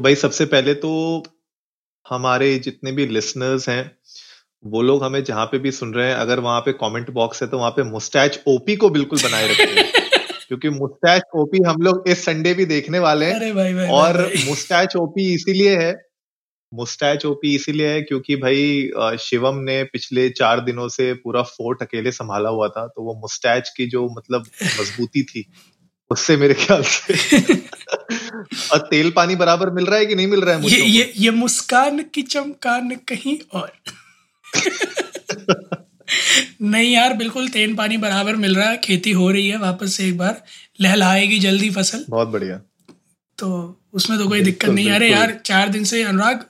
तो भाई सबसे पहले तो हमारे जितने भी लिसनर्स हैं वो लोग हमें जहाँ पे भी सुन रहे हैं अगर वहाँ पे कमेंट बॉक्स है तो वहाँ पे मुस्टैच ओपी को बिल्कुल बनाए रखें क्योंकि मुस्टैच ओपी हम लोग इस संडे भी देखने वाले हैं भाई भाई और मुस्टैच ओपी इसीलिए है मुस्टैच ओपी इसीलिए है क्योंकि भाई शिवम ने पिछले चार दिनों से पूरा फोर्ट अकेले संभाला हुआ था तो वो मुस्टैच की जो मतलब मजबूती थी उससे मेरे ख्याल से। और तेल पानी बराबर मिल रहा है कि नहीं मिल रहा है मुझे? ये ये ये मुस्कान की चमकान कहीं और। नहीं यार बिल्कुल तेन पानी बराबर मिल रहा है। खेती हो रही है वापस से एक बार। लहलहाएगी जल्दी फ़सल। बहुत बढ़िया। तो उसमें तो कोई दिक्कत नहीं। अरे यार चार दिन से अनुराग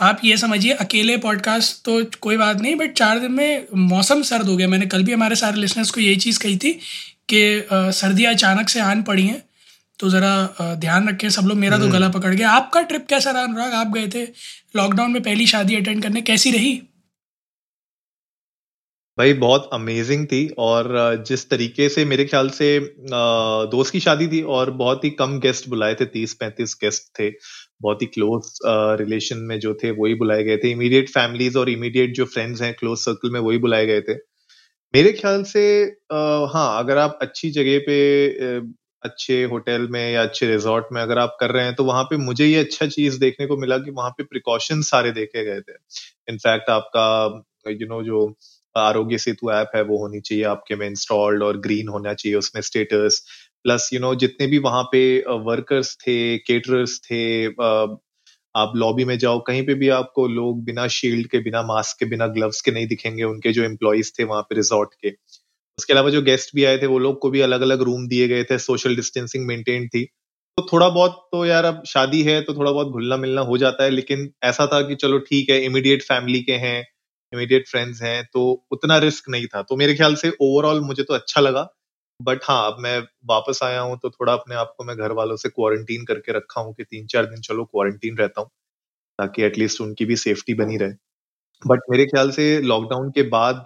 आप ये समझिए अकेले पॉडकास्ट तो कोई बात नहीं बट चार दिन में मौसम सर्द हो गया। मैंने कल भी हमारे सारे लिसनर्स को यही चीज़ कही थी कि सर्दियाँ अचानक से आन पड़ी हैं तो ज़रा ध्यान रखें सब लोग मेरा तो हम्म। गला पकड़ गया। आपका ट्रिप कैसा रहा अनुराग? आप गए थे लॉकडाउन में पहली शादी अटेंड करने कैसी रही? भाई बहुत अमेजिंग थी और जिस तरीके से मेरे ख्याल से दोस्त की शादी थी और बहुत ही कम गेस्ट बुलाए थे तीस पैंतीस गेस्ट थे बहुत ही क्लोज रिलेशन में जो थे वही बुलाए गए थे। इमीडिएट फैमिलीज़ और इमीडिएट जो फ्रेंड्स हैं क्लोज सर्कल में वही बुलाए गए थे। मेरे ख्याल से अ, हाँ अगर आप अच्छी जगह पे अच्छे होटल में या अच्छे रिजॉर्ट में अगर आप कर रहे हैं तो वहाँ पे मुझे ये अच्छा चीज़ देखने को मिला कि वहाँ पे प्रिकॉशन सारे देखे गए थे। इनफैक्ट आपका यू you नो know, जो आरोग्य सेतु ऐप है वो होनी चाहिए आपके में इंस्टॉल्ड और ग्रीन होना चाहिए उसमें स्टेटस प्लस यू नो जितने भी वहाँ पे वर्कर्स थे केटरर्स थे आप लॉबी में जाओ, कहीं पे भी आपको लोग बिना शील्ड के, बिना मास्क के, बिना ग्लव्स के नहीं दिखेंगे, उनके जो एम्प्लॉयज़ थे वहाँ पे रिजॉर्ट के। उसके अलावा जो गेस्ट भी आए थे, वो लोग को भी अलग अलग रूम दिए गए थे सोशल डिस्टेंसिंग मेंटेन थी। तो थोड़ा बहुत तो यार अब शादी है तो थोड़ा बहुत घुलना मिलना हो जाता है, लेकिन ऐसा था कि चलो ठीक है इमीडिएट फैमिली के हैं इमीडिएट फ्रेंड्स हैं तो उतना रिस्क नहीं था। तो मेरे ख्याल से ओवरऑल मुझे तो अच्छा लगा। बट हाँ अब मैं वापस आया हूँ तो थोड़ा अपने आप को मैं घर वालों से क्वारंटीन करके रखा हूँ कि तीन चार दिन चलो क्वारंटीन रहता हूँ, ताकि एटलीस्ट उनकी भी सेफ्टी बनी रहे। बट मेरे ख्याल से लॉकडाउन के बाद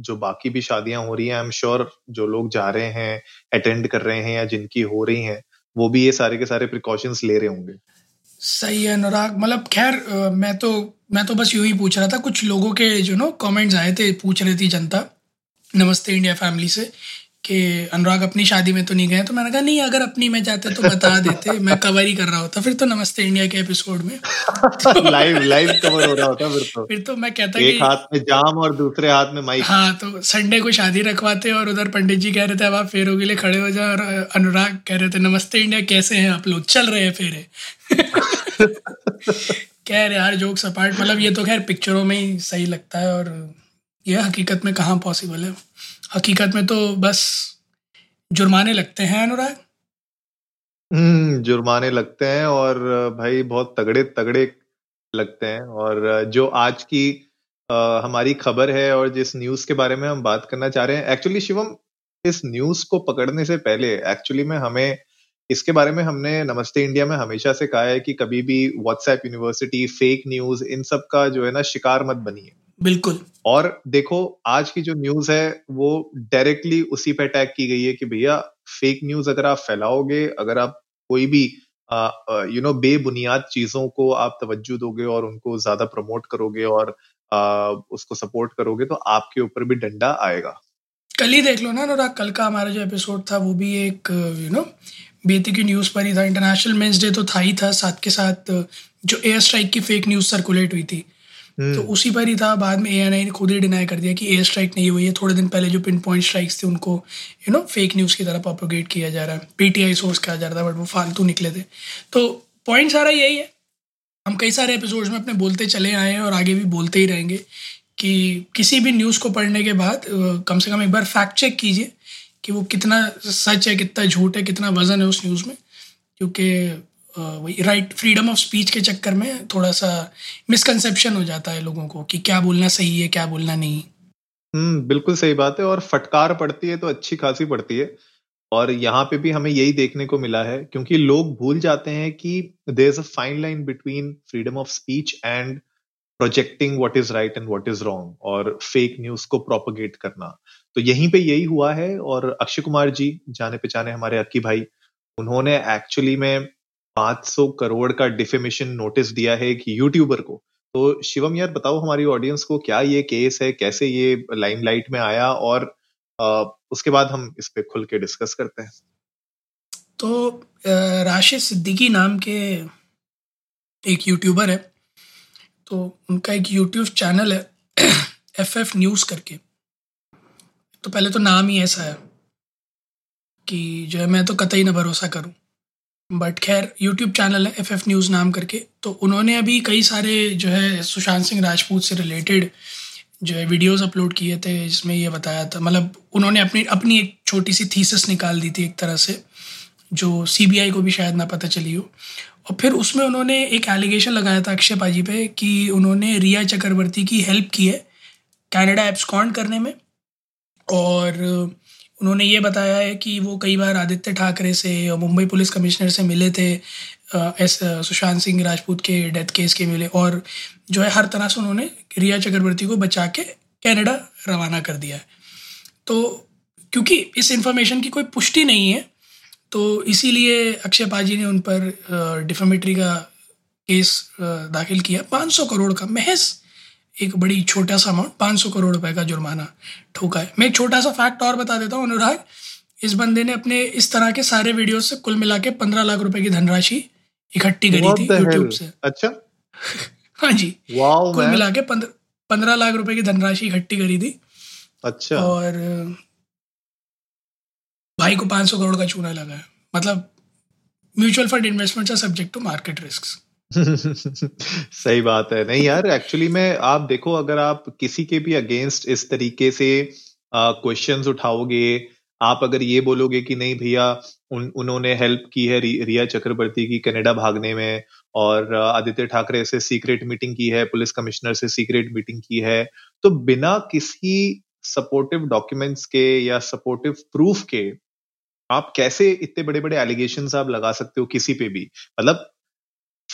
जो बाकी भी शादियाँ हो रही हैं आई एम श्योर जो लोग जा रहे हैं अटेंड कर रहे हैं या जिनकी हो रही हैं, वो भी ये सारे के सारे प्रिकॉशंस ले रहे होंगे। सही है, अनुराग। मतलब खैर मैं तो मैं तो बस यूँ ही पूछ रहा था, कुछ लोगों के जो नो कमेंट्स आए थे पूछ रही थी जनता, नमस्ते इंडिया फैमिली से। कि अनुराग अपनी शादी में तो नहीं गए तो मैंने कहा नहीं अगर अपनी में जाते तो बता देते मैं कवर ही कर रहा होता। फिर तो नमस्ते इंडिया के एपिसोड में। लाइव लाइव कवर हो रहा होता फिर तो। फिर तो मैं कहता एक कि हाथ में जाम और दूसरे हाथ में माइक हाँ तो संडे को शादी रखवाते और उधर पंडित जी कह रहे थे अब आप फेरों के लिए खड़े हो जाओ। और अनुराग कह रहे थे नमस्ते इंडिया कैसे हैं आप लोग? चल रहे हैं फेरे। कह रहे यार जोक्स अपार्ट मतलब ये तो खैर पिक्चरों में ही सही लगता है और यह हकीकत में कहाँ पॉसिबल है? हकीकत में तो बस जुर्माने लगते हैं अनुराग। हम्म जुर्माने लगते हैं और भाई बहुत तगड़े तगड़े लगते हैं। और जो आज की अ, हमारी खबर है और जिस न्यूज़ के बारे में हम बात करना चाह रहे हैं एक्चुअली शिवम इस न्यूज़ को पकड़ने से पहले एक्चुअली में हमें इसके बारे में हमने नमस्ते इंडिया में हमेशा से कहा है कि कभी भी व्हाट्सएप यूनिवर्सिटी फेक न्यूज़ इन सब का जो है ना शिकार मत बनिए। बिल्कुल। और देखो आज की जो न्यूज़ है वो डायरेक्टली उसी पे अटैक की गई है कि भैया फेक न्यूज़ अगर आप फैलाओगे अगर आप कोई भी यू नो बेबुनियाद चीज़ों को आप तवज्जो दोगे और उनको ज़्यादा प्रमोट करोगे और आ, उसको सपोर्ट करोगे तो आपके ऊपर भी डंडा आएगा। कल ही देख लो ना अनुराग कल का हमारा जो एपिसोड था वो भी एक यू नो बेती की न्यूज़ पर ही था। इंटरनेशनल मेंस डे तो था ही था साथ के साथ जो एयर स्ट्राइक की फेक न्यूज़ सर्कुलेट हुई थी। तो उसी पर ही था बाद में ए एन आई ने खुद ही डिनाई कर दिया कि एयर स्ट्राइक नहीं हुई है। थोड़े दिन पहले जो पिन पॉइंट स्ट्राइक्स थे उनको यू नो फेक न्यूज़ की तरह प्रोपोगेट किया जा रहा है। पीटीआई सोर्स कहा जा रहा था बट वो फालतू निकले थे। तो पॉइंट सारा यही है। हम कई सारे एपिसोड्स में अपने बोलते चले आए हैं और आगे भी बोलते ही रहेंगे कि किसी भी न्यूज़ को पढ़ने के बाद कम से कम एक बार फैक्ट चेक कीजिए कि वो कितना सच है कितना झूठ है कितना वज़न है उस न्यूज़ में। क्योंकि वही राइट फ्रीडम ऑफ़ स्पीच के चक्कर में थोड़ा सा मिसकंसेप्शन हो जाता है लोगों को कि क्या बोलना सही है, क्या बोलना नहीं। हम्म बिल्कुल सही बात है और फटकार पड़ती है तो अच्छी खासी पड़ती है। और यहाँ पे भी हमें यही देखने को मिला है क्योंकि लोग भूल जाते हैं कि there is a fine line between freedom of speech and projecting what is right and what is wrong और फेक न्यूज़ को प्रोपोगेट करना। तो यहीं पे यही हुआ है और अक्षय कुमार जी जाने पहचाने हमारे अक्की भाई, उन्होंने एक्चुअली में 500 करोड़ का डिफेमेशन नोटिस दिया है एक यूट्यूबर को। तो शिवम यार बताओ हमारी ऑडियंस को क्या ये केस है कैसे ये लाइमलाइट में आया और आ, उसके बाद हम इस पे खुल के डिस्कस करते हैं। तो राशिद सिद्दीकी नाम के एक यूट्यूबर है। तो उनका एक यूट्यूब चैनल है एफ़ एफ़ न्यूज़ करके। तो पहले तो नाम ही ऐसा है कि जो है मैं तो कतई ना भरोसा करूँ। बट खैर यूट्यूब चैनल है एफ़ एफ़ न्यूज़ नाम करके। तो उन्होंने अभी कई सारे जो है, सुशांत सिंह राजपूत से रिलेटेड जो है वीडियोस अपलोड किए थे, जिसमें ये बताया था। मतलब उन्होंने अपनी अपनी एक छोटी सी थीसिस निकाल दी थी एक तरह से, जो सीबीआई को भी शायद ना पता चली हो। और फिर उसमें उन्होंने एक एलिगेशन लगाया था अक्षय पाजी पे, कि उन्होंने रिया चक्रवर्ती की हेल्प की है कनाडा एब्सकॉन्ड करने में। और उन्होंने ये बताया है कि वो कई बार आदित्य ठाकरे से और मुंबई पुलिस कमिश्नर से मिले थे एस सुशांत सिंह राजपूत के डेथ केस के मिले और जो है हर तरह से उन्होंने रिया चक्रवर्ती को बचा के कनाडा रवाना कर दिया है। तो क्योंकि इस इंफॉर्मेशन की कोई पुष्टि नहीं है तो इसीलिए अक्षय पाजी ने उन पर डिफेमेटरी का केस दाखिल किया। 500 करोड़ का महज एक बड़ी छोटा सा अमाउंट पाँच सौ करोड़ रुपए का जुर्माना ठोका है। मैं एक छोटा सा फैक्ट और बता देता हूँ अनुराग। इस बंदे ने अपने इस तरह के सारे वीडियो से कुल मिला के पंद्रह लाख रुपए की धनराशि इकट्ठी करी थी यूट्यूब से। अच्छा। हाँ जी। कुल मिला के पंद्रह लाख रुपए की धनराशि इकट्ठी करी थी। अच्छा। और भाई को पाँच सौ करोड़ का चूना लगा है। मतलब mutual fund investment subject to market risk सही बात है। नहीं यार एक्चुअली में, आप देखो, अगर आप किसी के भी अगेंस्ट इस तरीके से क्वेश्चंस उठाओगे, आप अगर ये बोलोगे कि नहीं भैया, उन, उन्होंने हेल्प की है रिया चक्रवर्ती की कनाडा भागने में और आदित्य ठाकरे से सीक्रेट मीटिंग की है, पुलिस कमिश्नर से सीक्रेट मीटिंग की है तो बिना किसी सपोर्टिव डॉक्यूमेंट्स के या सपोर्टिव प्रूफ के, आप कैसे इतने बड़े बड़े एलिगेशन आप लगा सकते हो किसी पे भी? मतलब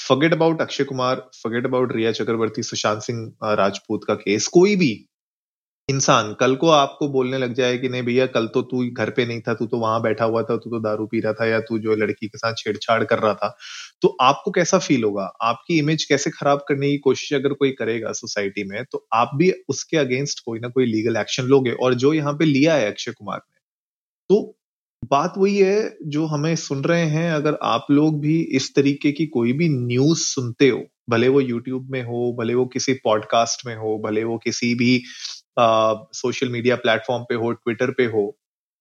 forget about Akshay Kumar forget about Rhea Chakraborty Sushant Singh Rajput का केस कोई भी इंसान, कल को आपको बोलने लग जाए कि नहीं भैया, कल तो तू घर पे नहीं था, तू तो वहाँ बैठा हुआ था, तू तो दारू पी रहा था या तू जो लड़की के साथ छेड़छाड़ कर रहा था तो आपको कैसा फील होगा? आपकी इमेज कैसे खराब करने की कोशिश अगर कोई करेगा सोसाइटी में तो आप भी उसके अगेंस्ट कोई ना कोई लीगल एक्शन लोगे और जो यहाँ पे लिया है अक्षय कुमार ने तो बात वही है जो हमें सुन रहे हैं, अगर आप लोग भी इस तरीके की कोई भी न्यूज़ सुनते हो, भले वो यूट्यूब में हो, भले वो किसी पॉडकास्ट में हो, भले वो किसी भी सोशल मीडिया प्लेटफॉर्म पे हो ट्विटर पे हो,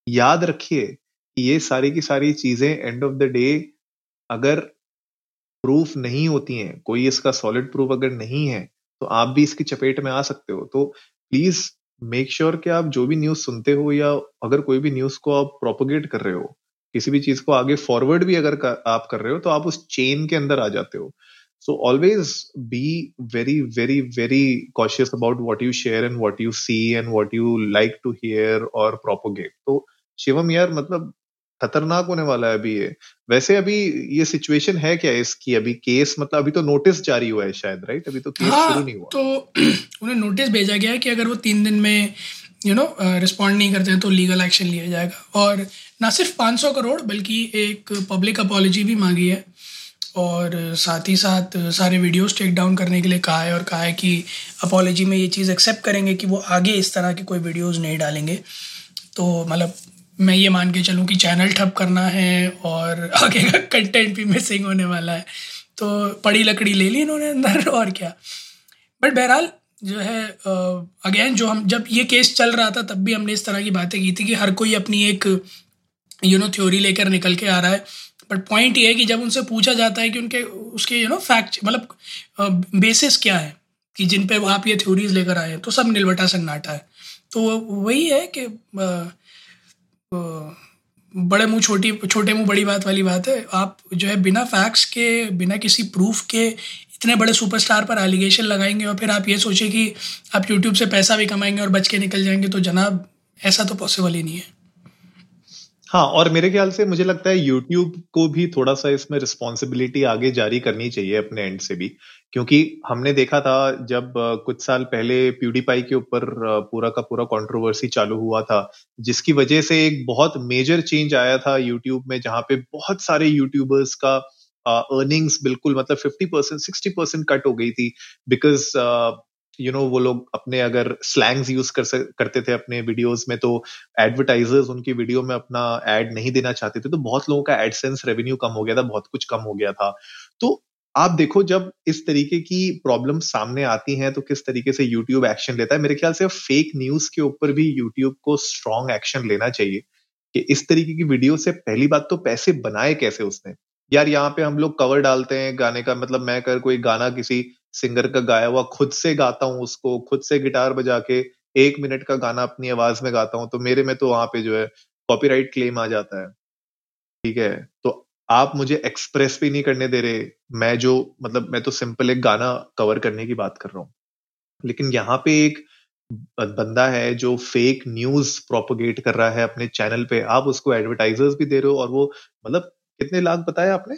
याद रखिए ये सारी की सारी चीज़ें एंड ऑफ़ द डे अगर प्रूफ नहीं होती हैं, कोई इसका सॉलिड प्रूफ अगर नहीं है तो आप भी इसकी चपेट में आ सकते हो। तो प्लीज़ मेक श्योर sure कि आप जो भी न्यूज़ सुनते हो या अगर कोई भी न्यूज़ को आप प्रोपोगेट कर रहे हो किसी भी चीज़ को आगे फॉरवर्ड भी अगर कर, आप कर रहे हो तो आप उस चेन के अंदर आ जाते हो। So always be very very very cautious about what you share and what you see and what you like to hear और प्रोपोगेट तो शिवम यार मतलब खतरनाक होने वाला है अभी ये। वैसे अभी ये सिचुएशन है क्या इसकी? अभी केस मतलब अभी तो नोटिस जारी हुआ है शायद राइट अभी तो केस हाँ, शुरू नहीं हुआ। तो उन्हें नोटिस भेजा गया है कि अगर वो तीन दिन में यू नो रिस्पॉन्ड नहीं करते हैं तो लीगल एक्शन लिया जाएगा। और ना सिर्फ़ 500 करोड़ बल्कि एक पब्लिक अपॉलोजी भी मांगी है। और साथ ही साथ सारे वीडियोस टेक डाउन करने के लिए कहा है और कहा है कि अपॉलोजी में ये चीज़ एक्सेप्ट करेंगे कि वो आगे इस तरह की कोई वीडियोस नहीं डालेंगे। तो मतलब मैं ये मान के चलूँ कि चैनल ठप करना है और आगे का कंटेंट भी मिसिंग होने वाला है। तो पड़ी लकड़ी ले ली इन्होंने अंदर, और क्या? बट बहरहाल, जो है अगेन जो हम, जब ये केस चल रहा था, तब भी हमने इस तरह की बातें की थी कि हर कोई अपनी एक यू नो थ्योरी लेकर निकल के आ रहा है। बट पॉइंट ये है कि जब उनसे पूछा जाता है कि उनके, उसके यू नो फैक्ट मतलब बेसिस क्या है, कि जिन पे आप ये थ्योरीज लेकर आए हैं तो सब निलबटा सन्नाटा है। तो वही है कि बड़े मुँह, छोटी, छोटे मुँह बड़ी बात वाली बात है। आप जो है बिना फैक्ट्स के, बिना किसी प्रूफ के इतने बड़े सुपरस्टार पर एलिगेशन लगाएँगे और फिर आप ये सोचें कि आप यूट्यूब से पैसा भी कमाएँगे और बच के निकल जाएँगे तो जनाब, ऐसा तो पॉसिबल ही नहीं है। हाँ और मेरे ख्याल से मुझे लगता है यूट्यूब को भी थोड़ा सा इसमें रिस्पॉन्सिबिलिटी आगे जारी करनी चाहिए अपने एंड से भी। क्योंकि हमने देखा था जब कुछ साल पहले प्यूडीपाई के ऊपर पूरा का पूरा कंट्रोवर्सी चालू हुआ था, जिसकी वजह से एक बहुत मेजर चेंज आया था यूट्यूब में, जहाँ पे बहुत सारे यूट्यूबर्स का अर्निंग्स बिल्कुल मतलब fifty percent sixty percent cut हो गई थी बिकॉज़ यू नो वो लोग अपने अगर स्लैंग्स यूज़ कर करते थे अपने वीडियोस में तो एडवर्टाइजर्स उनकी वीडियो में अपना एड नहीं देना चाहते थे तो बहुत लोगों का एडसेंस रेवेन्यू कम हो गया था, बहुत कुछ कम हो गया था। तो आप देखो, जब इस तरीके की प्रॉब्लम सामने आती हैं तो किस तरीके से यूट्यूब एक्शन लेता है? मेरे ख्याल से फेक न्यूज़ के ऊपर भी यूट्यूब को स्ट्रॉन्ग एक्शन लेना चाहिए कि इस तरीके की वीडियो से पहली बात तो पैसे बनाए कैसे उसने? यार, यहाँ पे हम लोग कवर डालते हैं गाने का मतलब मैं कर कोई गाना किसी सिंगर का गाया हुआ, खुद से गाता हूँ उसको, खुद से गिटार बजा के एक मिनट का गाना अपनी आवाज़ में गाता हूँ तो मेरे में तो वहाँ पे जो है कॉपीराइट क्लेम आ जाता है। ठीक है? तो आप मुझे एक्सप्रेस भी नहीं करने दे रहे, मैं जो मतलब मैं तो सिंपल एक गाना कवर करने की बात कर रहा हूँ। लेकिन यहाँ पे एक बंदा है जो फेक न्यूज़ प्रोपोगेट कर रहा है अपने चैनल पे, आप उसको एडवर्टाइजर्स भी दे रहे हो और वो मतलब कितने लाख बताया आपने?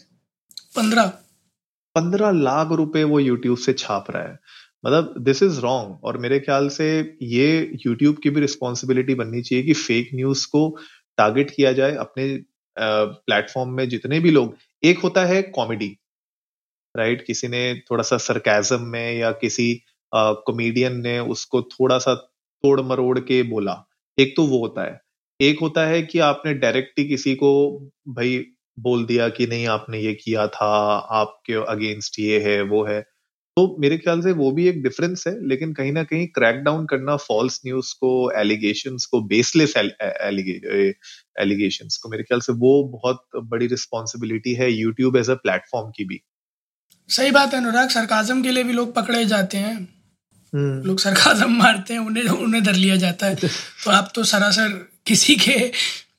पंद्रह। पंद्रह लाख रुपए वो यूट्यूब से छाप रहा है। मतलब दिस इज़ रॉन्ग और मेरे ख्याल से ये यूट्यूब की भी रिस्पॉन्सिबिलिटी बननी चाहिए कि फेक न्यूज़ को टारगेट किया जाए अपने प्लेटफॉर्म में जितने भी लोग। एक होता है कॉमेडी राइट किसी ने थोड़ा सा सरकाजम में या किसी कॉमेडियन ने उसको थोड़ा सा तोड़ मरोड़ के बोला। एक तो वो होता है। एक होता है कि आपने डायरेक्ट ही किसी को भाई बोल दिया कि नहीं आपने ये किया था आपके अगेंस्ट ये है वो है। तो मेरे ख्याल से वो भी एक डिफरेंस है लेकिन कहीं ना कहीं क्रैक डाउन करना फॉल्स न्यूज़ को एलिगेशन को बेसलेस एलिगेशन को मेरे ख्याल से वो बहुत बड़ी रिस्पॉन्सिबिलिटी है यूट्यूब एज अ प्लेटफॉर्म की भी। सही बात है अनुराग सरकाजम के लिए भी लोग पकड़े जाते हैं। हम्म। लोग सरकाजम मारते हैं उन्हें उन्हें धर लिया जाता है। तो आप तो सरासर किसी के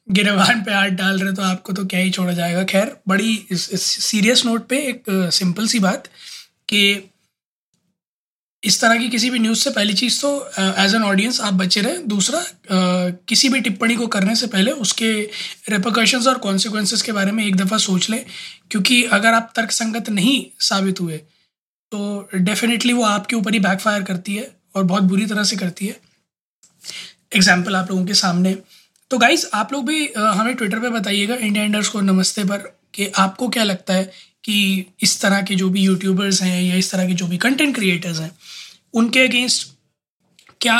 गिरवान पे हाथ डाल रहे तो आपको तो क्या ही छोड़ा जाएगा। खैर बड़ी सीरियस नोट पे एक सिंपल सी बात कि इस तरह की किसी भी न्यूज़ से पहली चीज़ तो एज एन ऑडियंस आप बचे रहें। दूसरा uh, किसी भी टिप्पणी को करने से पहले उसके रेपोकशंस और कॉन्सिक्वेंसेस के बारे में एक दफ़ा सोच लें क्योंकि अगर आप तर्क संगत नहीं साबित हुए तो डेफिनेटली वो आपके ऊपर ही बैकफायर करती है और बहुत बुरी तरह से करती है। एग्ज़ाम्पल आप लोगों के सामने तो गाइस आप लोग भी हमें ट्विटर पे बताइएगा इंडिया इंडर्स को नमस्ते पर कि आपको क्या लगता है कि इस तरह के जो भी यूट्यूबर्स हैं या इस तरह के जो भी कंटेंट क्रिएटर्स हैं उनके अगेंस्ट क्या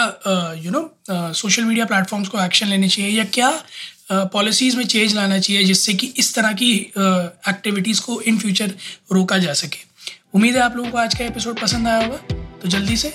you know social media platforms को एक्शन लेने चाहिए या क्या पॉलिसीज़ uh, में चेंज लाना चाहिए जिससे कि इस तरह की एक्टिविटीज़ uh, को इन फ्यूचर रोका जा सके। उम्मीद है आप लोगों को आज का एपिसोड पसंद आया होगा। तो जल्दी से